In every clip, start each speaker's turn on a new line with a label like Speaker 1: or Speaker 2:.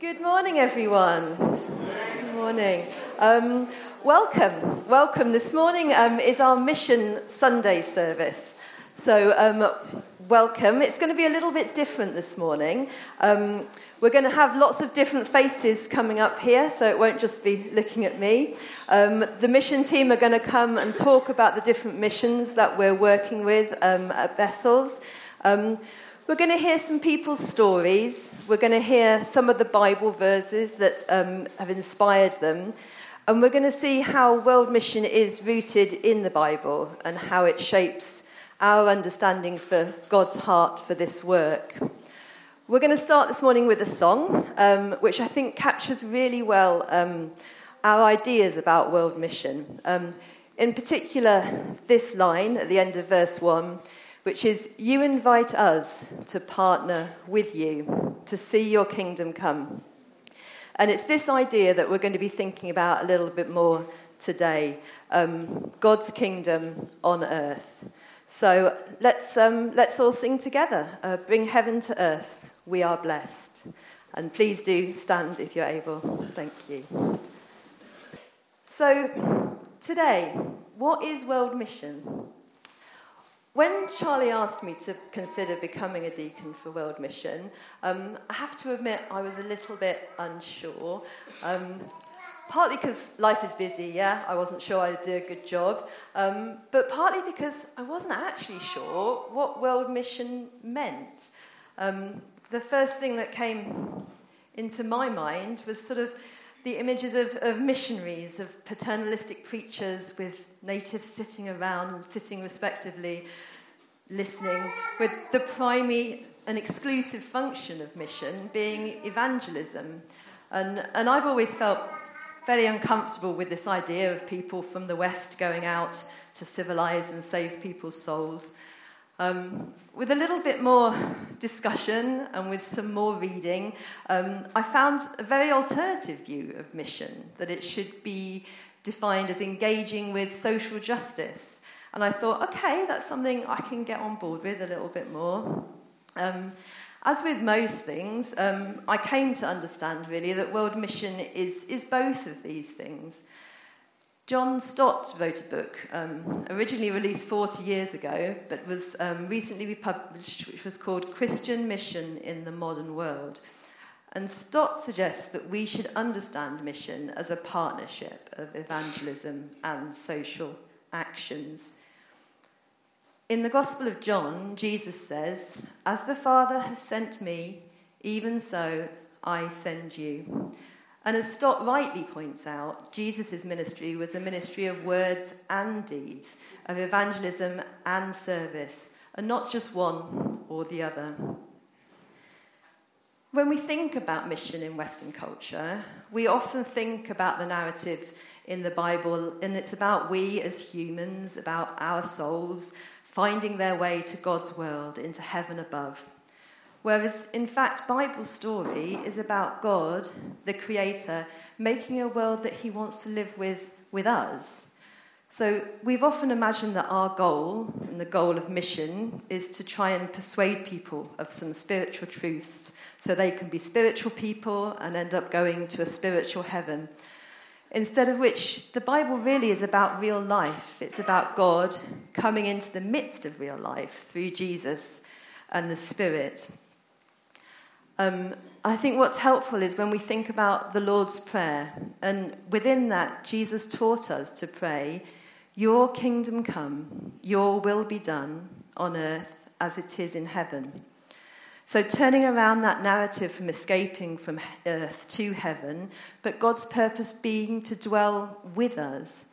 Speaker 1: Good morning, everyone. Good morning. Um, welcome. Welcome. This morning um, is our Mission Sunday service. So, um, welcome. It's going to be a little bit different this morning. Um, we're going to have lots of different faces coming up here, so it won't just be looking at me. Um, the mission team are going to come and talk about the different missions that we're working with um, at Bessels. We're going to hear some people's stories. We're going to hear some of the Bible verses that um, have inspired them. And we're going to see how World Mission is rooted in the Bible and how it shapes our understanding for God's heart for this work. We're going to start this morning with a song, um, which I think captures really well um, our ideas about World Mission. Um, in particular, this line at the end of verse 1 which is you invite us to partner with you to see your kingdom come. And it's this idea that we're going to be thinking about a little bit more today um, God's kingdom on earth. So let's, um, let's all sing together. Uh, bring heaven to earth. We are blessed. And please do stand if you're able. Thank you. So, today, what is World Mission? When Charlie asked me to consider becoming a deacon for World Mission, um, I have to admit I was a little bit unsure. Um, partly because life is busy, yeah, I wasn't sure I'd do a good job, um, but partly because I wasn't actually sure what World Mission meant. Um, the first thing that came into my mind was sort of the images of, of missionaries, of paternalistic preachers with natives sitting around, sitting respectively, listening, with the primary and exclusive function of mission being evangelism. And, and I've always felt very uncomfortable with this idea of people from the West going out to civilize and save people's souls. Um, with a little bit more discussion and with some more reading, um, I found a very alternative view of mission that it should be defined as engaging with social justice and I thought, okay, that's something I can get on board with a little bit more. Um, as with most things, um, I came to understand really that World Mission is, is both of these things. John Stott wrote a book, um, originally released 40 years ago, but was um, recently republished, which was called Christian Mission in the Modern World. And Stott suggests that we should understand mission as a partnership of evangelism and social actions. In the Gospel of John, Jesus says, As the Father has sent me, even so I send you. And as Stott rightly points out, Jesus' ministry was a ministry of words and deeds, of evangelism and service, and not just one or the other. When we think about mission in Western culture, we often think about the narrative in the Bible, and it's about we as humans, about our souls finding their way to God's world, into heaven above. Whereas, in fact, Bible story is about God, the Creator, making a world that He wants to live with with us. So we've often imagined that our goal, and the goal of mission, is to try and persuade people of some spiritual truths so they can be spiritual people and end up going to a spiritual heaven. Instead of which, the Bible really is about real life. It's about God coming into the midst of real life through Jesus and the Spirit. Um, I think what's helpful is when we think about the Lord's Prayer, and within that, Jesus taught us to pray, Your kingdom come, your will be done on earth as it is in heaven. So, turning around that narrative from escaping from earth to heaven, but God's purpose being to dwell with us.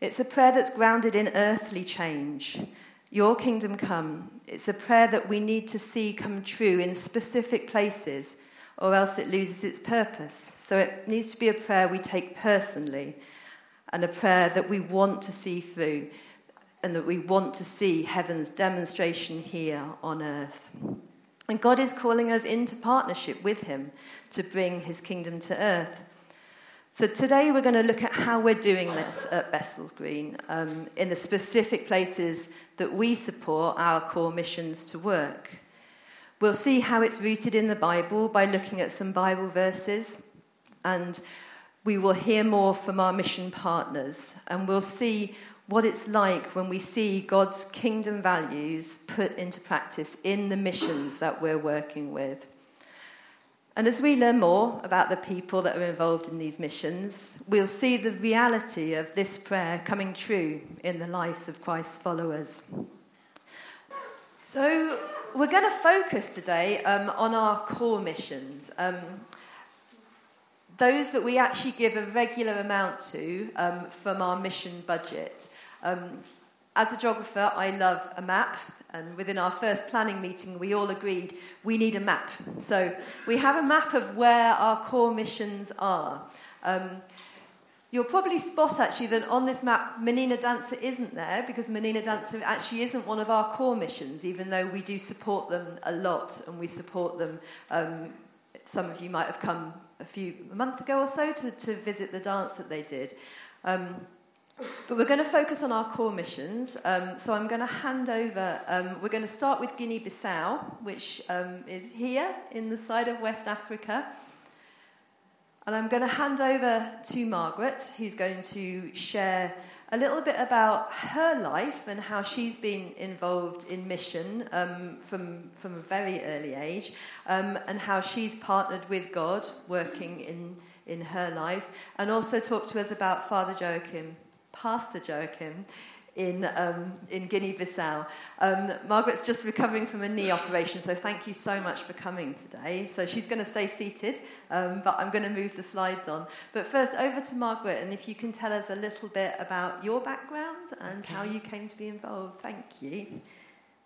Speaker 1: It's a prayer that's grounded in earthly change. Your kingdom come. It's a prayer that we need to see come true in specific places, or else it loses its purpose. So, it needs to be a prayer we take personally, and a prayer that we want to see through, and that we want to see heaven's demonstration here on earth. And God is calling us into partnership with Him to bring His kingdom to earth. So today we're going to look at how we're doing this at Bessels Green um, in the specific places that we support our core missions to work. We'll see how it's rooted in the Bible by looking at some Bible verses, and we will hear more from our mission partners, and we'll see what it's like when we see God's kingdom values put into practice in the missions that we're working with. And as we learn more about the people that are involved in these missions, we'll see the reality of this prayer coming true in the lives of Christ's followers. So, we're going to focus today um, on our core missions. Um, those that we actually give a regular amount to um, from our mission budget. Um, as a geographer, I love a map, and within our first planning meeting, we all agreed we need a map. So we have a map of where our core missions are. Um, you'll probably spot actually that on this map, Meninadança isn't there because Meninadança actually isn't one of our core missions, even though we do support them a lot and we support them. Um, some of you might have come a few a month ago or so to, to visit the dance that they did. Um, but we're going to focus on our core missions. Um, so I'm going to hand over, um, we're going to start with Guinea Bissau, which um, is here in the side of West Africa. And I'm going to hand over to Margaret, who's going to share a little bit about her life and how she's been involved in mission um, from, from a very early age, um, and how she's partnered with God working in, in her life, and also talk to us about Father Joachim Pastor Joachim in, um, in Guinea-Bissau. Um, Margaret's just recovering from a knee operation, so thank you so much for coming today. So she's going to stay seated, um, but I'm going to move the slides on. But first, over to Margaret, and if you can tell us a little bit about your background and okay. how you came to be involved. Thank you.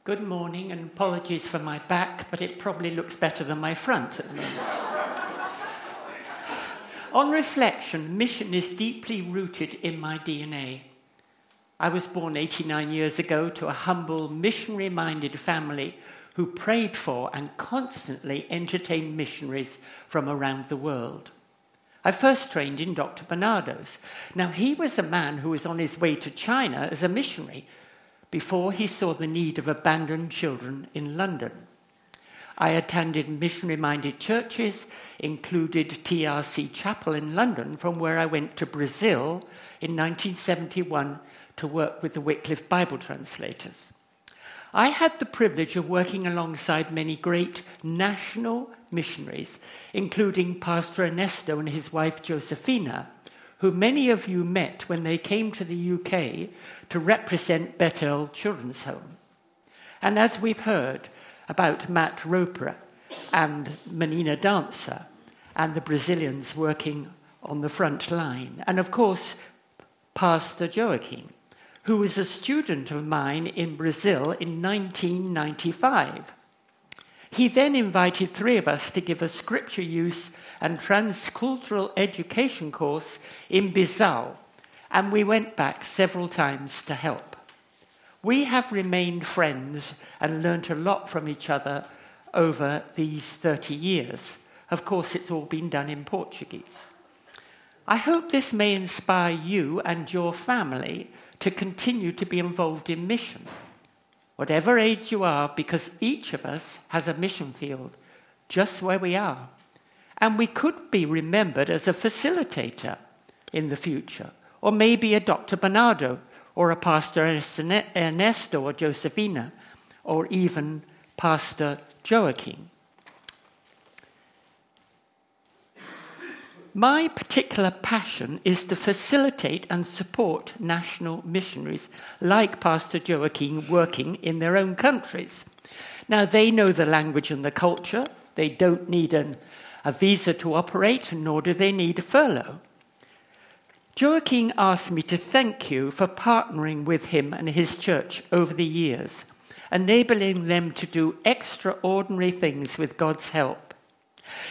Speaker 2: Good morning, and apologies for my back, but it probably looks better than my front at the moment. On reflection, mission is deeply rooted in my DNA. I was born 89 years ago to a humble, missionary minded family who prayed for and constantly entertained missionaries from around the world. I first trained in Dr. Barnardo's. Now, he was a man who was on his way to China as a missionary before he saw the need of abandoned children in London. I attended missionary minded churches included TRC Chapel in London, from where I went to Brazil in 1971 to work with the Wycliffe Bible translators. I had the privilege of working alongside many great national missionaries, including Pastor Ernesto and his wife Josephina, who many of you met when they came to the UK to represent Bethel Children's Home. And as we've heard about Matt Roper and Meninadança, and the Brazilians working on the front line. And of course, Pastor Joaquim, who was a student of mine in Brazil in 1995. He then invited three of us to give a scripture use and transcultural education course in Bissau, and we went back several times to help. We have remained friends and learnt a lot from each other over these 30 years. Of course, it's all been done in Portuguese. I hope this may inspire you and your family to continue to be involved in mission, whatever age you are, because each of us has a mission field just where we are. And we could be remembered as a facilitator in the future, or maybe a Dr. Barnardo, or a Pastor Ernesto or Josephina, or even Pastor Joachim. My particular passion is to facilitate and support national missionaries like Pastor Joachim working in their own countries. Now, they know the language and the culture, they don't need an, a visa to operate, nor do they need a furlough. Joachim asked me to thank you for partnering with him and his church over the years, enabling them to do extraordinary things with God's help.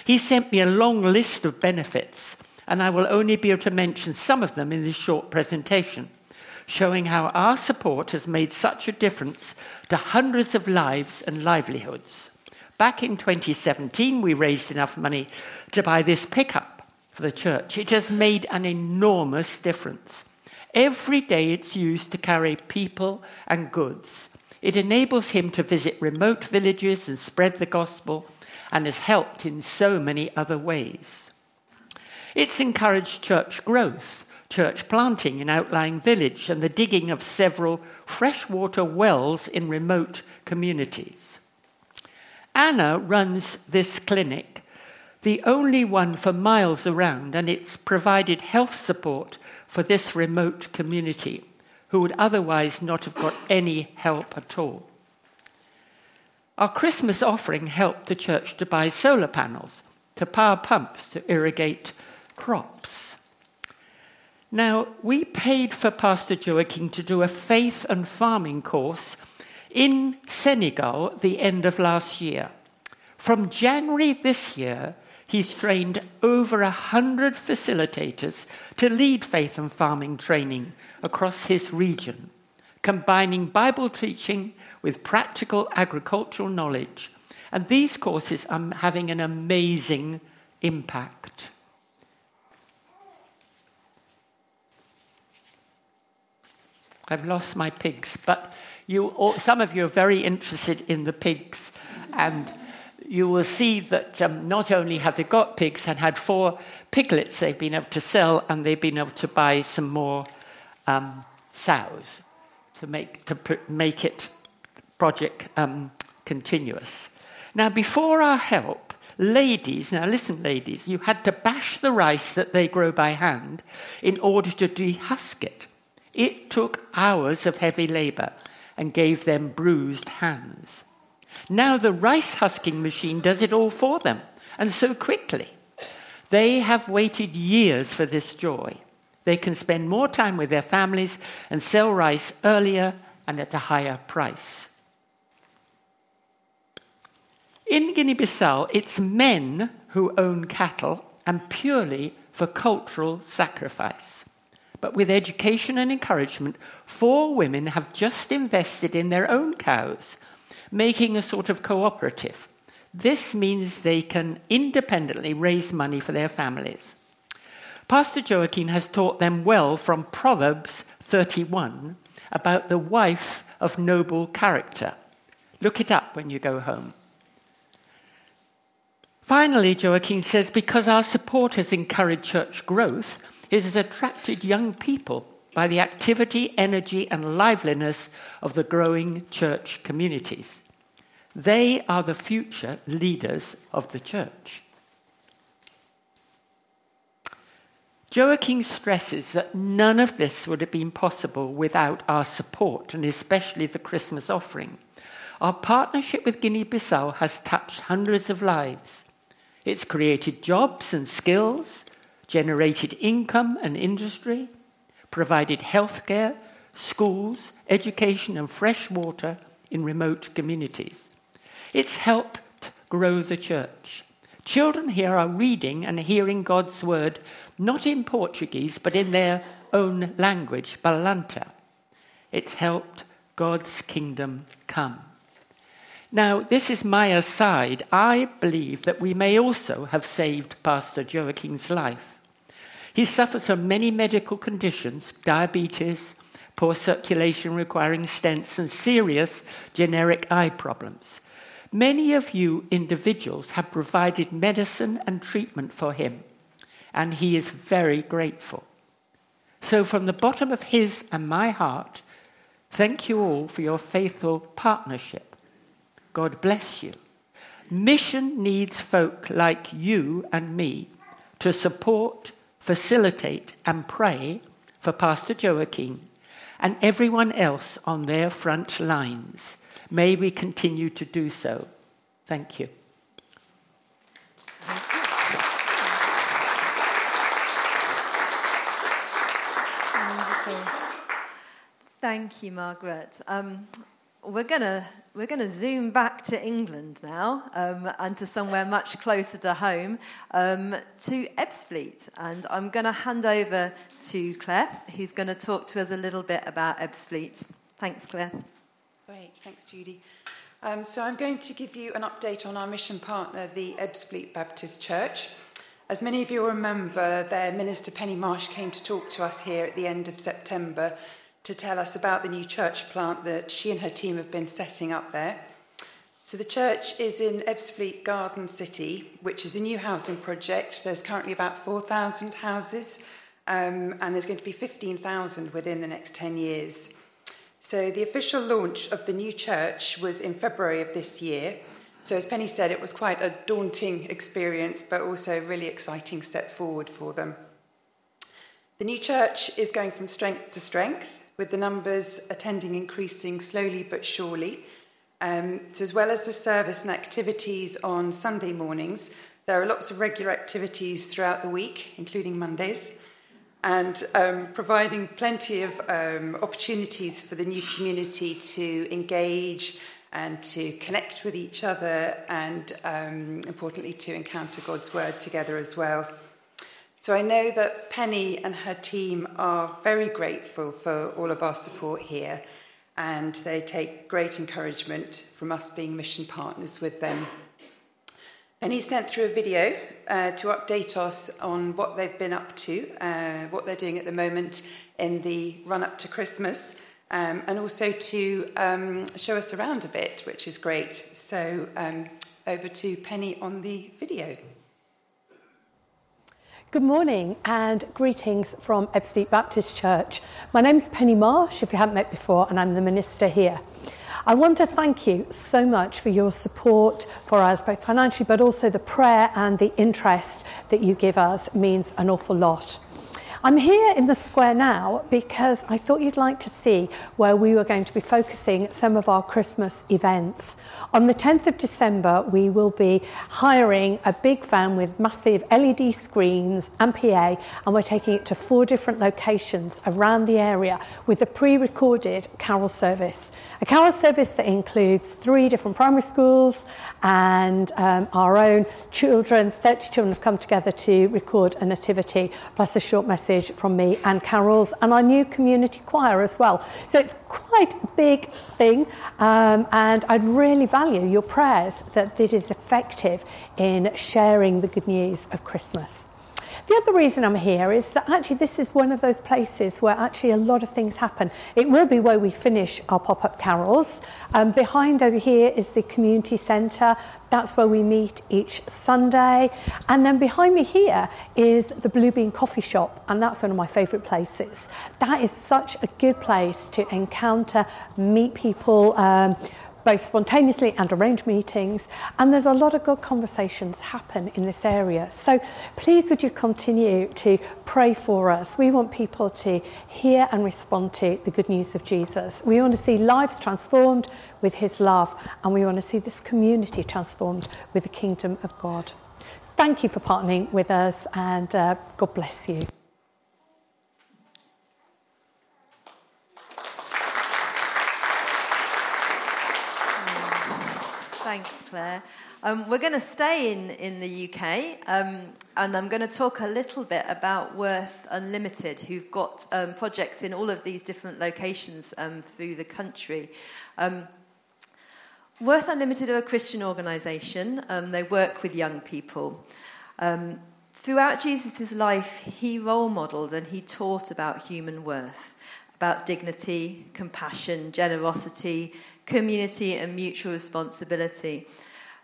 Speaker 2: He sent me a long list of benefits, and I will only be able to mention some of them in this short presentation, showing how our support has made such a difference to hundreds of lives and livelihoods. Back in 2017, we raised enough money to buy this pickup for the church. It has made an enormous difference. Every day it's used to carry people and goods. It enables him to visit remote villages and spread the gospel and has helped in so many other ways. It's encouraged church growth, church planting in outlying village, and the digging of several freshwater wells in remote communities. Anna runs this clinic, the only one for miles around, and it's provided health support for this remote community who would otherwise not have got any help at all. Our Christmas offering helped the church to buy solar panels, to power pumps, to irrigate crops. Now, we paid for Pastor Joachim to do a faith and farming course in Senegal the end of last year. From January this year, he's trained over a hundred facilitators to lead faith and farming training across his region, combining Bible teaching with practical agricultural knowledge. And these courses are having an amazing impact. I've lost my pigs, but you, some of you are very interested in the pigs, and you will see that um, not only have they got pigs and had four piglets they've been able to sell, and they've been able to buy some more um, sows to make, to make it project um, continuous. Now, before our help, ladies, now listen, ladies, you had to bash the rice that they grow by hand in order to dehusk it. It took hours of heavy labor and gave them bruised hands. Now the rice husking machine does it all for them, and so quickly. They have waited years for this joy. They can spend more time with their families and sell rice earlier and at a higher price. In Guinea Bissau, it's men who own cattle and purely for cultural sacrifice. But with education and encouragement, four women have just invested in their own cows, making a sort of cooperative. This means they can independently raise money for their families. Pastor Joachim has taught them well from Proverbs 31 about the wife of noble character. Look it up when you go home. Finally, Joachim says because our support has encouraged church growth, it has attracted young people by the activity, energy, and liveliness of the growing church communities. They are the future leaders of the church. Joachim stresses that none of this would have been possible without our support, and especially the Christmas offering. Our partnership with Guinea Bissau has touched hundreds of lives. It's created jobs and skills, generated income and industry, provided healthcare, schools, education, and fresh water in remote communities. It's helped grow the church. Children here are reading and hearing God's word not in Portuguese, but in their own language, Balanta. It's helped God's kingdom come. Now, this is my aside. I believe that we may also have saved Pastor Joachim's life. He suffers from many medical conditions diabetes, poor circulation requiring stents, and serious generic eye problems. Many of you individuals have provided medicine and treatment for him and he is very grateful. So, from the bottom of his and my heart, thank you all for your faithful partnership. God bless you. Mission needs folk like you and me to support, facilitate, and pray for Pastor Joachim and everyone else on their front lines. May we continue to do so. Thank you.
Speaker 1: Thank you, Margaret. Um, we're going to we're gonna zoom back to England now um, and to somewhere much closer to home, um, to Ebbsfleet. And I'm going to hand over to Claire, who's going to talk to us a little bit about Ebbsfleet. Thanks, Claire.
Speaker 3: Great, thanks, Judy. Um, so I'm going to give you an update on our mission partner, the Ebbsfleet Baptist Church. As many of you remember, their minister Penny Marsh came to talk to us here at the end of September to tell us about the new church plant that she and her team have been setting up there. So, the church is in Ebbsfleet Garden City, which is a new housing project. There's currently about 4,000 houses, um, and there's going to be 15,000 within the next 10 years. So, the official launch of the new church was in February of this year. So, as Penny said, it was quite a daunting experience, but also a really exciting step forward for them. The new church is going from strength to strength, with the numbers attending increasing slowly but surely. Um, so, as well as the service and activities on Sunday mornings, there are lots of regular activities throughout the week, including Mondays, and um, providing plenty of um, opportunities for the new community to engage and to connect with each other, and um, importantly, to encounter God's word together as well. So I know that Penny and her team are very grateful for all of our support here and they take great encouragement from us being mission partners with them. Penny sent through a video uh, to update us on what they've been up to, uh, what they're doing at the moment in the run up to Christmas, um, and also to um, show us around a bit, which is great. So um, over to Penny on the video.
Speaker 4: Good morning and greetings from Ebbsfleet Baptist Church. My name is Penny Marsh, if you haven't met before, and I'm the minister here. I want to thank you so much for your support for us, both financially but also the prayer and the interest that you give us means an awful lot. I'm here in the square now because I thought you'd like to see where we were going to be focusing some of our Christmas events. On the 10th of December, we will be hiring a big van with massive LED screens and PA, and we're taking it to four different locations around the area with a pre recorded carol service. A carol service that includes three different primary schools and um, our own children. 30 children have come together to record a nativity, plus a short message from me and carols, and our new community choir as well. So it's quite a big thing, um, and I'd really value your prayers that it is effective in sharing the good news of Christmas. The other reason I'm here is that actually this is one of those places where actually a lot of things happen. It will be where we finish our pop up carols. Um, behind over here is the community centre. That's where we meet each Sunday. And then behind me here is the Blue Bean Coffee Shop, and that's one of my favourite places. That is such a good place to encounter, meet people. Um, both spontaneously and arrange meetings. And there's a lot of good conversations happen in this area. So please would you continue to pray for us. We want people to hear and respond to the good news of Jesus. We want to see lives transformed with his love, and we want to see this community transformed with the kingdom of God. thank you for partnering with us, and uh, God bless you.
Speaker 1: Thanks, Claire. Um, we're going to stay in, in the UK, um, and I'm going to talk a little bit about Worth Unlimited, who've got um, projects in all of these different locations um, through the country. Um, Worth Unlimited are a Christian organisation. Um, they work with young people. throughout Jesus' life, he role modelled and he taught about human worth, about dignity, compassion, generosity, community, and mutual responsibility.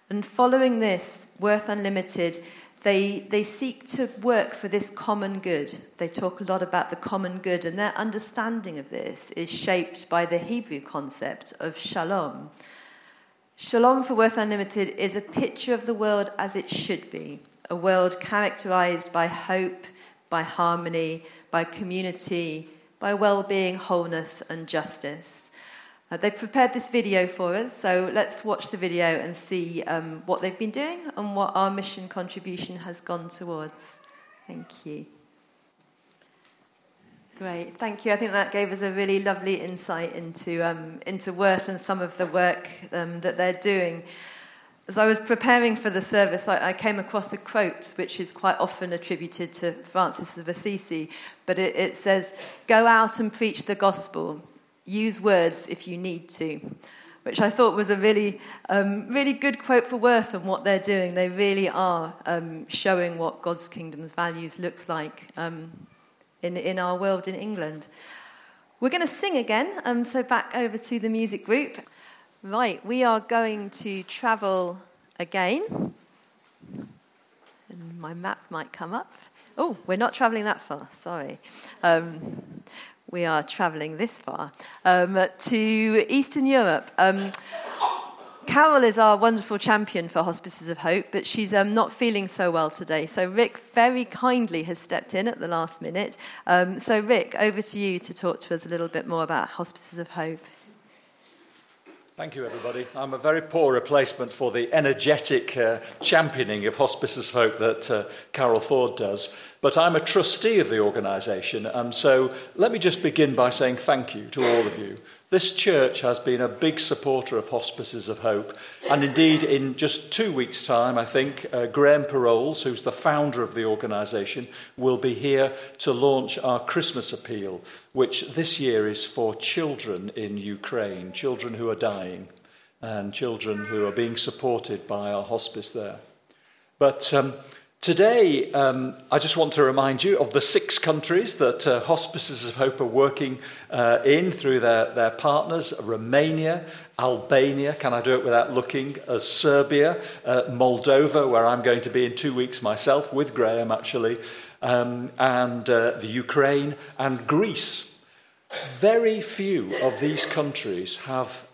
Speaker 1: And following this, Worth Unlimited, they, they seek to work for this common good. They talk a lot about the common good, and their understanding of this is shaped by the Hebrew concept of shalom. Shalom for Worth Unlimited is a picture of the world as it should be a world characterized by hope, by harmony, by community, by well being, wholeness, and justice. Uh, they've prepared this video for us, so let's watch the video and see um, what they've been doing and what our mission contribution has gone towards. Thank you. Great, thank you. I think that gave us a really lovely insight into, um, into Worth and some of the work um, that they're doing. As I was preparing for the service, I, I, came across a quote which is quite often attributed to Francis of Assisi, but it, it says, Go out and preach the gospel use words if you need to, which I thought was a really, um, really good quote for Worth and what they're doing. They really are um, showing what God's kingdom's values looks like um, in, in our world in England. We're going to sing again, um, so back over to the music group. Right, we are going to travel again. And my map might come up. Oh, we're not travelling that far, sorry. We are travelling this far um, to Eastern Europe. Um, Carol is our wonderful champion for Hospices of Hope, but she's um, not feeling so well today. So Rick very kindly has stepped in at the last minute. Um, so Rick, over to you to talk to us a little bit more about Hospices of Hope.
Speaker 5: Thank you, everybody. I'm a very poor replacement for the energetic uh, championing of Hospices Hope that uh, Carol Ford does. But I'm a trustee of the organisation, and so let me just begin by saying thank you to all of you. This church has been a big supporter of Hospices of Hope, and indeed, in just two weeks' time, I think uh, Graham Perolls, who's the founder of the organisation, will be here to launch our Christmas appeal, which this year is for children in Ukraine, children who are dying, and children who are being supported by our hospice there. But um, Today, um, I just want to remind you of the six countries that uh, Hospices of Hope are working uh, in through their, their partners Romania, Albania, can I do it without looking, uh, Serbia, Moldova, where I'm going to be in two weeks myself, with Graham actually, um, and uh, the Ukraine, and Greece. Very few of these countries have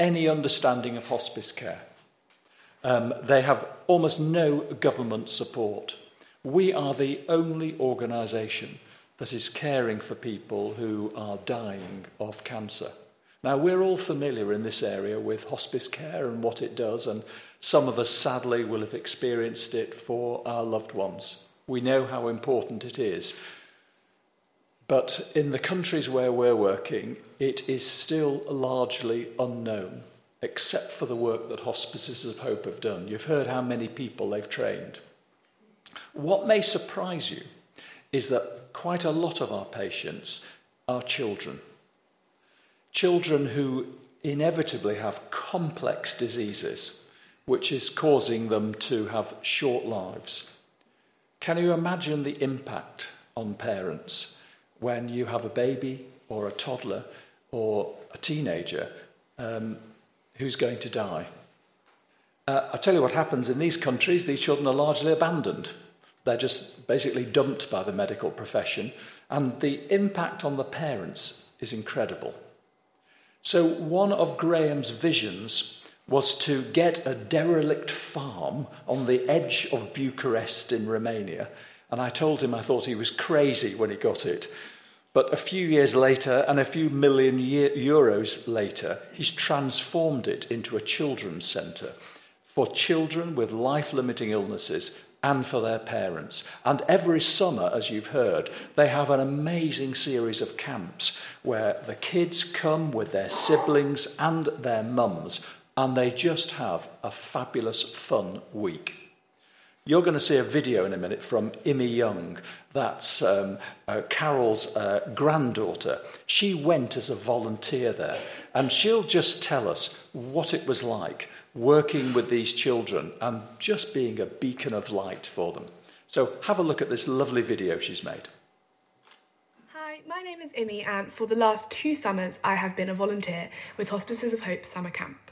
Speaker 5: any understanding of hospice care. Um, they have almost no government support. We are the only organisation that is caring for people who are dying of cancer. Now, we're all familiar in this area with hospice care and what it does, and some of us sadly will have experienced it for our loved ones. We know how important it is. But in the countries where we're working, it is still largely unknown except for the work that Hospices of Hope have done. You've heard how many people they've trained. What may surprise you is that quite a lot of our patients are children. Children who inevitably have complex diseases, which is causing them to have short lives. Can you imagine the impact on parents when you have a baby or a toddler or a teenager um, who's going to die. Uh, I tell you what happens in these countries, these children are largely abandoned. They're just basically dumped by the medical profession, and the impact on the parents is incredible. So, one of Graham's visions was to get a derelict farm on the edge of Bucharest in Romania. And I told him I thought he was crazy when he got it. But a few years later, and a few million euros later, he's transformed it into a children's centre for children with life limiting illnesses and for their parents. And every summer, as you've heard, they have an amazing series of camps where the kids come with their siblings and their mums, and they just have a fabulous, fun week. You're going to see a video in a minute from Imi Young. That's um, uh, Carol's uh, granddaughter. She went as a volunteer there, and she'll just tell us what it was like working with these children and just being a beacon of light for them. So have a look at this lovely video she's made.
Speaker 6: Hi, my name is Imi, and for the last two summers, I have been a volunteer with Hospices of Hope Summer Camp.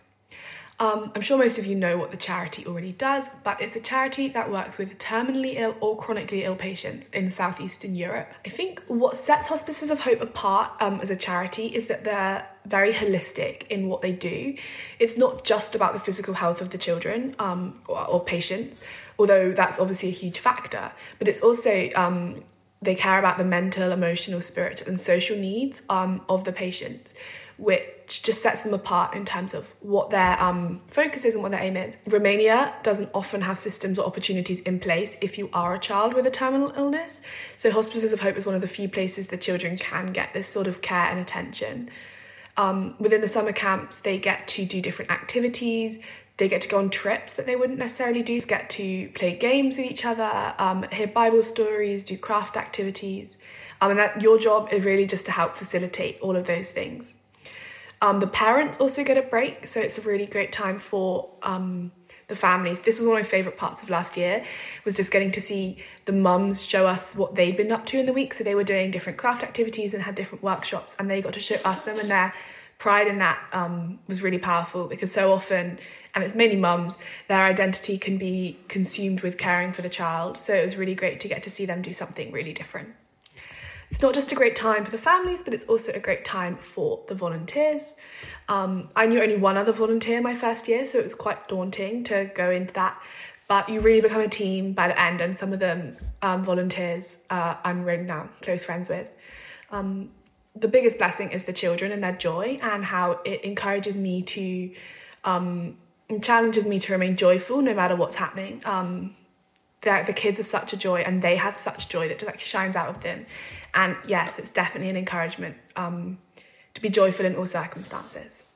Speaker 6: Um, I'm sure most of you know what the charity already does, but it's a charity that works with terminally ill or chronically ill patients in southeastern Europe. I think what sets Hospices of Hope apart um, as a charity is that they're very holistic in what they do. It's not just about the physical health of the children um, or, or, patients, although that's obviously a huge factor, but it's also um, they care about the mental, emotional, spiritual, and social needs um, of the patients which just sets them apart in terms of what their um, focus is and what their aim is. Romania doesn't often have systems or opportunities in place if you are a child with a terminal illness. So, Hospices of Hope is one of the few places that children can get this sort of care and attention. Um, within the summer camps, they get to do different activities. They get to go on trips that they wouldn't necessarily do, they get to play games with each other, um, hear Bible stories, do craft activities. Um, and that your job is really just to help facilitate all of those things. Um, the parents also get a break, so it's a really great time for um, the families. This was one of my favourite parts of last year, was just getting to see the mums show us what they'd been up to in the week. So they were doing different craft activities and had different workshops, and they got to show us them, and their pride in that um, was really powerful because so often, and it's mainly mums, their identity can be consumed with caring for the child. So it was really great to get to see them do something really different. It's not just a great time for the families, but it's also a great time for the volunteers. Um, I knew only one other volunteer my first year, so it was quite daunting to go into that. But you really become a team by the end, and some of them um, volunteers uh, I'm really now close friends with. Um, the biggest blessing is the children and their joy, and how it encourages me to um, challenges me to remain joyful no matter what's happening. Um, the kids are such a joy, and they have such joy that just like shines out of them. And yes, it's definitely an encouragement um, to be joyful in all circumstances.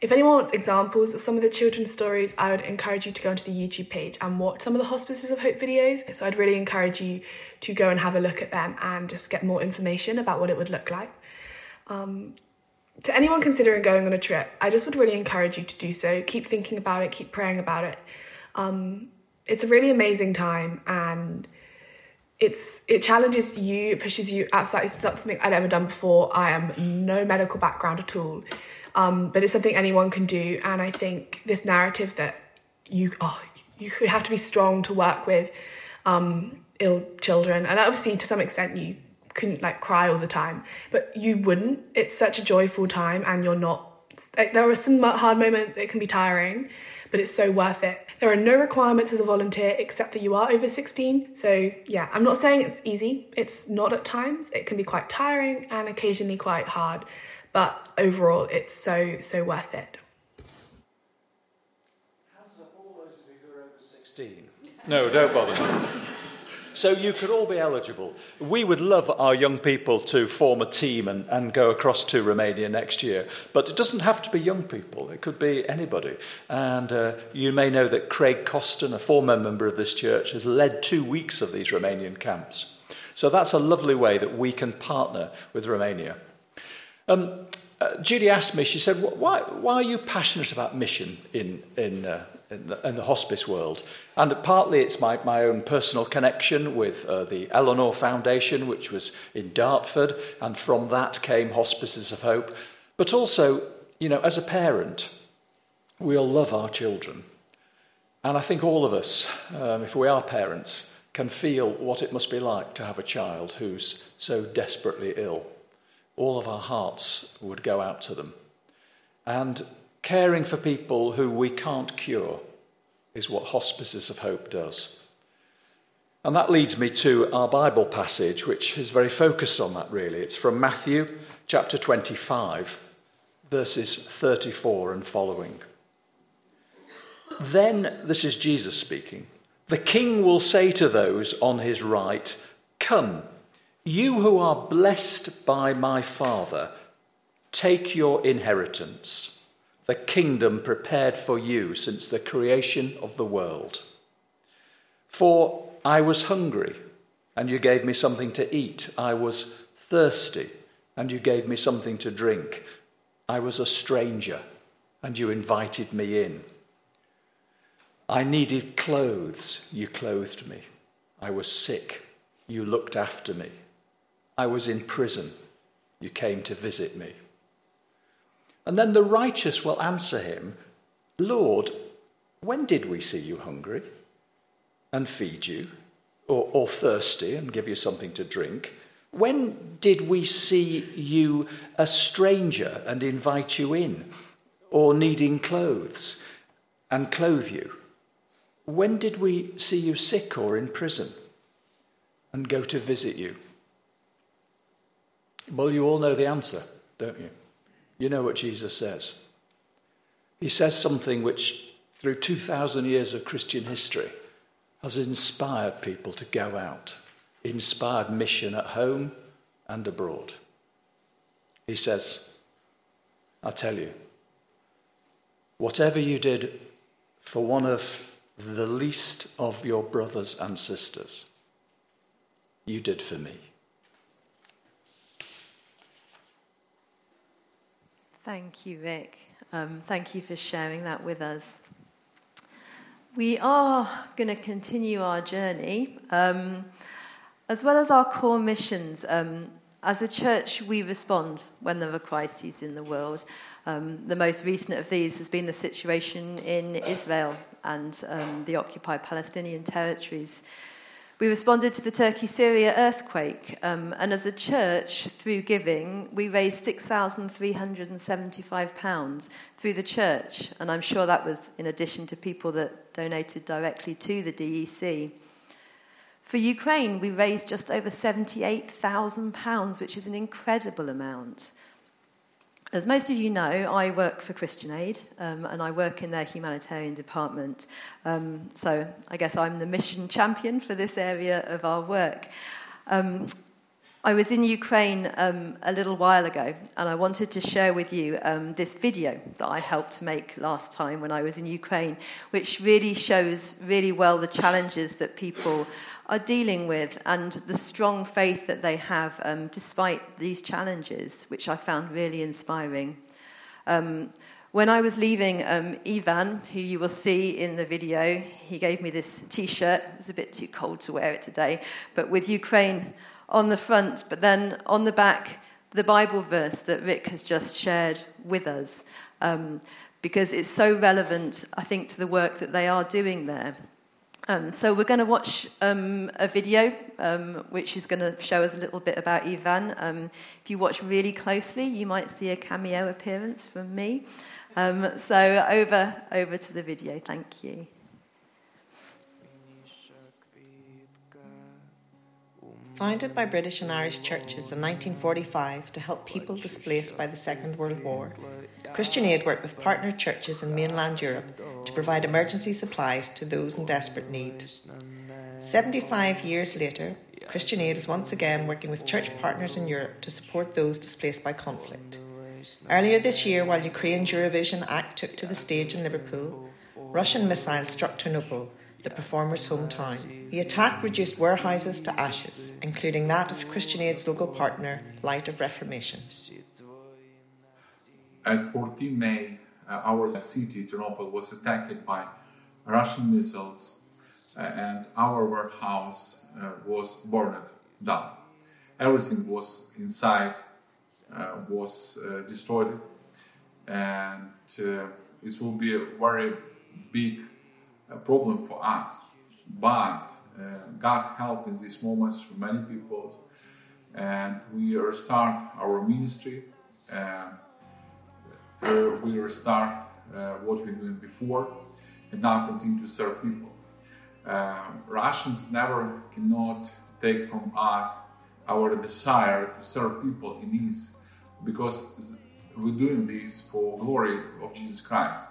Speaker 6: If anyone wants examples of some of the children's stories, I would encourage you to go onto the YouTube page and watch some of the Hospices of Hope videos. So I'd really encourage you to go and have a look at them and just get more information about what it would look like. Um, to anyone considering going on a trip, I just would really encourage you to do so. Keep thinking about it, keep praying about it. Um, it's a really amazing time and it's it challenges you, it pushes you outside. It's not something I'd ever done before. I am no medical background at all, um, but it's something anyone can do. And I think this narrative that you oh you have to be strong to work with um, ill children, and obviously to some extent you couldn't like cry all the time, but you wouldn't. It's such a joyful time, and you're not. Like, there are some hard moments. It can be tiring, but it's so worth it. There are no requirements as a volunteer except that you are over 16. So, yeah, I'm not saying it's easy. It's not at times. It can be quite tiring and occasionally quite hard, but overall, it's so, so worth it.
Speaker 5: Hands up, all those of you who are over 16. No, don't bother. So you could all be eligible. We would love our young people to form a team and, and go across to Romania next year. But it doesn't have to be young people, it could be anybody. And uh, you may know that Craig Coston, a former member of this church, has led two weeks of these Romanian camps. So that's a lovely way that we can partner with Romania. Um, uh, Judy asked me, she said, why, why are you passionate about mission in, in, uh, in the, in the hospice world. And partly it's my, my own personal connection with uh, the Ellenor Foundation, which was in Dartford, and from that came Hospices of Hope. But also, you know, as a parent, we all love our children. And I think all of us, um, if we are parents, can feel what it must be like to have a child who's so desperately ill. All of our hearts would go out to them. And Caring for people who we can't cure is what Hospices of Hope does. And that leads me to our Bible passage, which is very focused on that, really. It's from Matthew chapter 25, verses 34 and following. Then, this is Jesus speaking, the king will say to those on his right, Come, you who are blessed by my Father, take your inheritance the kingdom prepared for you since the creation of the world. For I was hungry, and you gave me something to eat. I was thirsty, and you gave me something to drink. I was a stranger, and you invited me in. I needed clothes, you clothed me. I was sick, you looked after me. I was in prison, you came to visit me. And then the righteous will answer him, Lord, when did we see you hungry and feed you, or, or thirsty and give you something to drink? When did we see you a stranger and invite you in, or needing clothes and clothe you? When did we see you sick or in prison and go to visit you? Well, you all know the answer, don't you? You know what Jesus says. He says something which, through 2,000 years of Christian history, has inspired people to go out, inspired mission at home and abroad. He says, I tell you, whatever you did for one of the least of your brothers and sisters, you did for me.
Speaker 1: Thank you, Vic. Um, thank you for sharing that with us. We are going to continue our journey. Um, as well as our core missions, um, as a church, we respond when there are crises in the world. Um, the most recent of these has been the situation in Israel and um, the occupied Palestinian territories. We responded to the Turkey Syria earthquake, um, and as a church, through giving, we raised £6,375 through the church, and I'm sure that was in addition to people that donated directly to the DEC. For Ukraine, we raised just over £78,000, which is an incredible amount. As most of you know, I work for Christian Aid um, and I work in their humanitarian department. Um, so I guess I'm the mission champion for this area of our work. Um, I was in Ukraine um, a little while ago and I wanted to share with you um, this video that I helped make last time when I was in Ukraine, which really shows really well the challenges that people are dealing with and the strong faith that they have um, despite these challenges, which I found really inspiring. Um, when I was leaving, um, Ivan, who you will see in the video, he gave me this t shirt. It was a bit too cold to wear it today, but with Ukraine on the front, but then on the back, the Bible verse that Rick has just shared with us, um, because it's so relevant, I think, to the work that they are doing there. Um, so we're going to watch um, a video um, which is going to show us a little bit about Ivan. Um, if you watch really closely, you might see a cameo appearance from me. Um, so over over to the video. Thank you.
Speaker 7: Founded by British and Irish churches in 1945 to help people displaced by the Second World War, Christian Aid worked with partner churches in mainland Europe to provide emergency supplies to those in desperate need. 75 years later, Christian Aid is once again working with church partners in Europe to support those displaced by conflict. Earlier this year, while Ukraine's Eurovision act took to the stage in Liverpool, Russian missiles struck Ternopil, the performer's hometown. The attack reduced warehouses to ashes, including that of Christian Aid's local partner, Light of Reformation.
Speaker 8: At 14 May, uh, our city, Ternopil, was attacked by Russian missiles uh, and our warehouse uh, was burned down. Everything was inside uh, was uh, destroyed and uh, it will be a very big problem for us. But God helped in these moments through many people and we restart our ministry uh, we restart uh, what we doing before and now continue to serve people. Uh, Russians never cannot take from us our desire to serve people in needs because we're doing this for glory of Jesus Christ.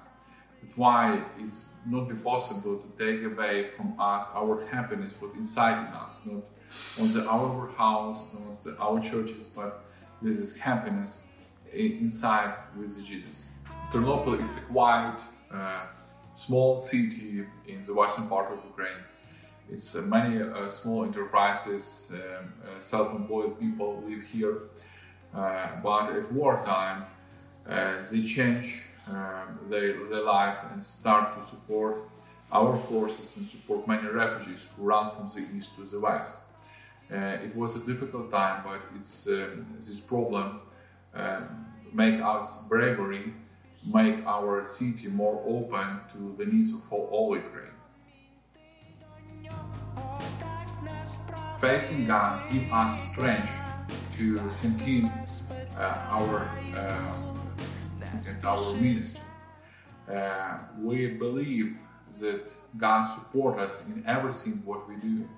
Speaker 8: Why it's not be possible to take away from us our happiness what inside in us, not on the our house, not the, our churches, but this is happiness inside with Jesus. Ternopil is a quiet, uh, small city in the western part of Ukraine. It's uh, many uh, small enterprises, um, uh, self-employed people live here. Uh, but at wartime, uh, they change their, their life and start to support our forces and support many refugees who run from the east to the west. it was a difficult time, but it's um, this problem um, make us bravery, make our city more open to the needs of all Ukraine. Facing God give us strength to continue uh, our uh, our ministry. Uh, we believe that God supports us in everything what we do.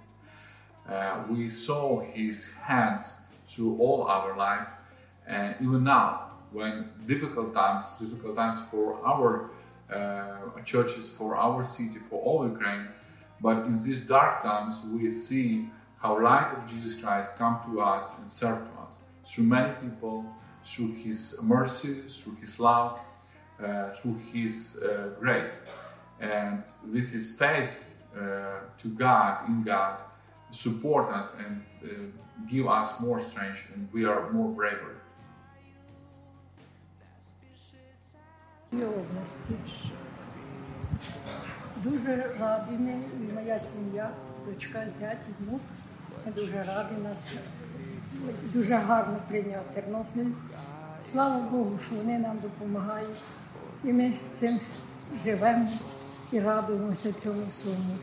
Speaker 8: Uh, we saw His hands through all our life, and even now when difficult times, difficult times for our uh, churches, for our city, for all Ukraine. But in these dark times, we see how light of Jesus Christ come to us and serve to us through many people, through His mercy, through His love, uh, through His uh, grace. And this is faith uh, to God, in God, support us and uh, give us more strength, and we are more braver.
Speaker 9: области. Дуже раді ми, і моя сім'я, дочка, зять, внук. Ми дуже раді нас. Дуже гарно прийняв Тернопіль. Слава Богу, що вони нам допомагають. І ми цим живемо і радуємося цьому всьому.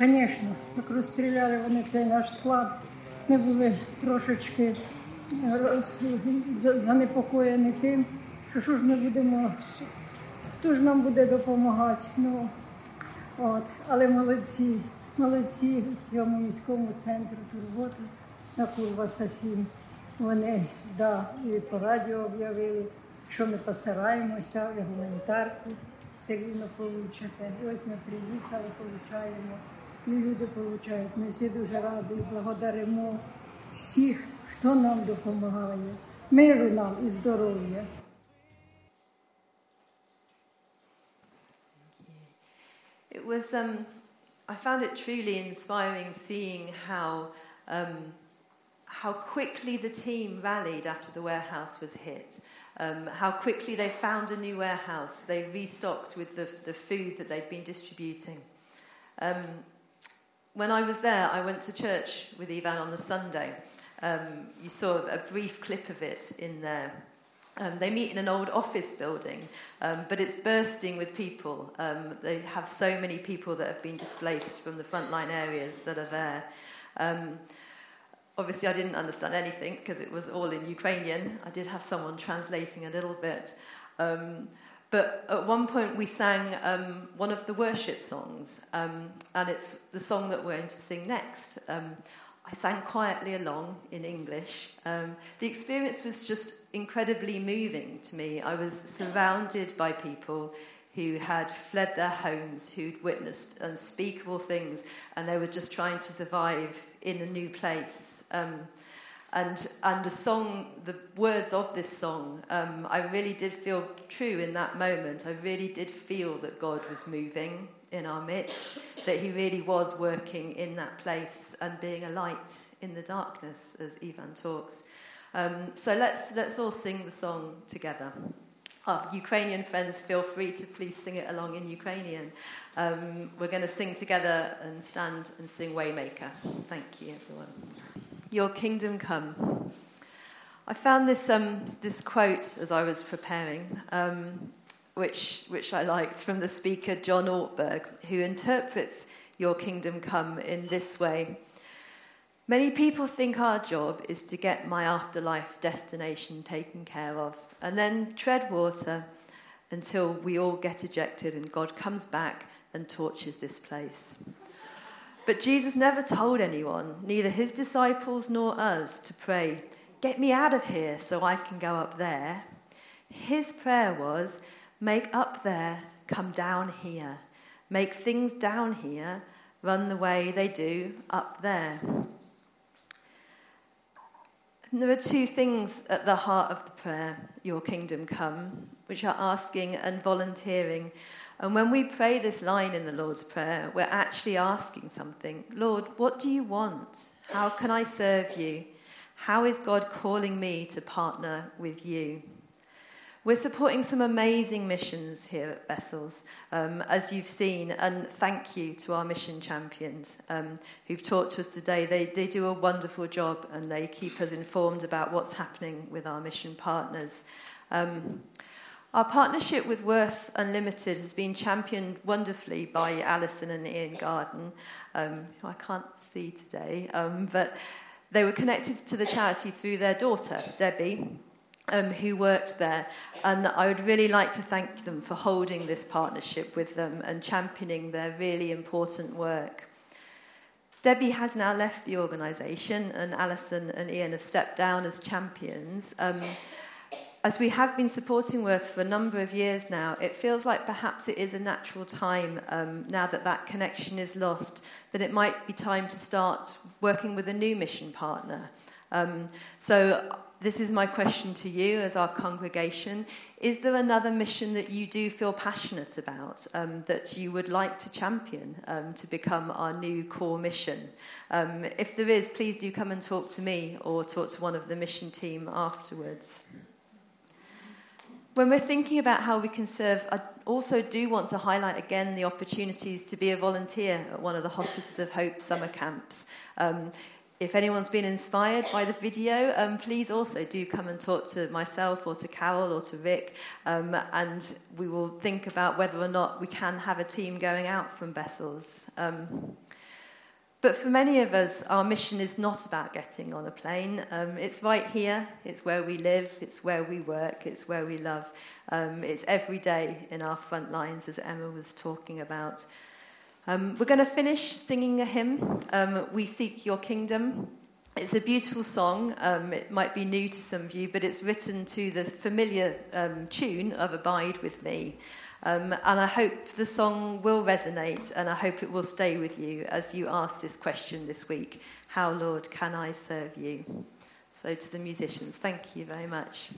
Speaker 9: Звісно, як розстріляли вони цей наш склад, ми були трошечки занепокоєні тим, що що ж ми будемо, хто ж нам буде допомагати. Ну, от. Але молодці, молодці в цьому міському центру турботи на Курва Сасін. Вони да, і по радіо об'явили, що ми постараємося, і гуманітарку все рівно получите. І ось ми приїхали, получаємо, і люди получають. Ми всі дуже раді і благодаримо всіх, хто нам допомагає. Миру нам і здоров'я.
Speaker 1: It was, um, I found it truly inspiring seeing how, um, how quickly the team rallied after the warehouse was hit. Um, how quickly they found a new warehouse. They restocked with the, the food that they'd been distributing. Um, when I was there, I went to church with Ivan on the Sunday. Um, you saw a brief clip of it in there. Um, they meet in an old office building, um, but it's bursting with people. Um, they have so many people that have been displaced from the frontline areas that are there. Um, obviously, I didn't understand anything because it was all in Ukrainian. I did have someone translating a little bit. Um, but at one point, we sang um, one of the worship songs, and it's the song that we're going to sing next. I sang quietly along in English. Um, the experience was just incredibly moving to me. I was surrounded by people who had fled their homes, who'd witnessed unspeakable things, and they were just trying to survive in a new place. Um, and and the song, the words of this song, um, I really did feel true in that moment. I really did feel that God was moving in our midst, that He really was working in that place and being a light in the darkness, as Ivan talks. Um, so let's let's all sing the song together. Ukrainian friends, feel free to please sing it along in Ukrainian. Um, we're going to sing together and stand and sing Waymaker. Thank you, everyone. Your kingdom come. I found this, um, this quote as I was preparing, um, which, which I liked from the speaker John Ortberg, who interprets Your kingdom come in this way. Many people think our job is to get my afterlife destination taken care of and then tread water until we all get ejected and God comes back and torches this place. But Jesus never told anyone, neither his disciples nor us, to pray, Get me out of here so I can go up there. His prayer was, Make up there, come down here. Make things down here run the way they do up there. There are two things at the heart of the prayer, Your kingdom come, which are asking and volunteering and when we pray this line in the Lord's Prayer, we're actually asking something Lord, what do you want? How can I serve you? How is God calling me to partner with you? We're supporting some amazing missions here at Bessels, um, as you've seen, and thank you to our mission champions um, who've talked to us today. They, they do a wonderful job and they keep us informed about what's happening with our mission partners. Um, our partnership with Worth Unlimited has been championed wonderfully by Alison and Ian Garden, um, who I can't see today, um, but they were connected to the charity through their daughter, Debbie, um, who worked there. And I would really like to thank them for holding this partnership with them and championing their really important work. Debbie has now left the organisation, and Alison and Ian have stepped down as champions. Um, as we have been supporting Worth for a number of years now, it feels like perhaps it is a natural time, um, now that that connection is lost, that it might be time to start working with a new mission partner. Um, so, this is my question to you as our congregation. Is there another mission that you do feel passionate about um, that you would like to champion um, to become our new core mission? Um, if there is, please do come and talk to me or talk to one of the mission team afterwards. when we're thinking about how we can serve, I also do want to highlight again the opportunities to be a volunteer at one of the Hospices of Hope summer camps. If anyone's been inspired by the video, um, please also do come and talk to myself or to Carol or to Rick, um, and we will think about whether or not we can have a team going out from Bessels. Um, but for many of us, our mission is not about getting on a plane. Um, it's right here, it's where we live, it's where we work, it's where we love. Um, it's every day in our front lines, as Emma was talking about. Um, we're going to finish singing a hymn, um, We Seek Your Kingdom. It's a beautiful song. Um, it might be new to some of you, but it's written to the familiar um, tune of Abide with Me. Um, and I hope the song will resonate and I hope it will stay with you as you ask this question this week How, Lord, can I serve you? So, to the musicians, thank you very much.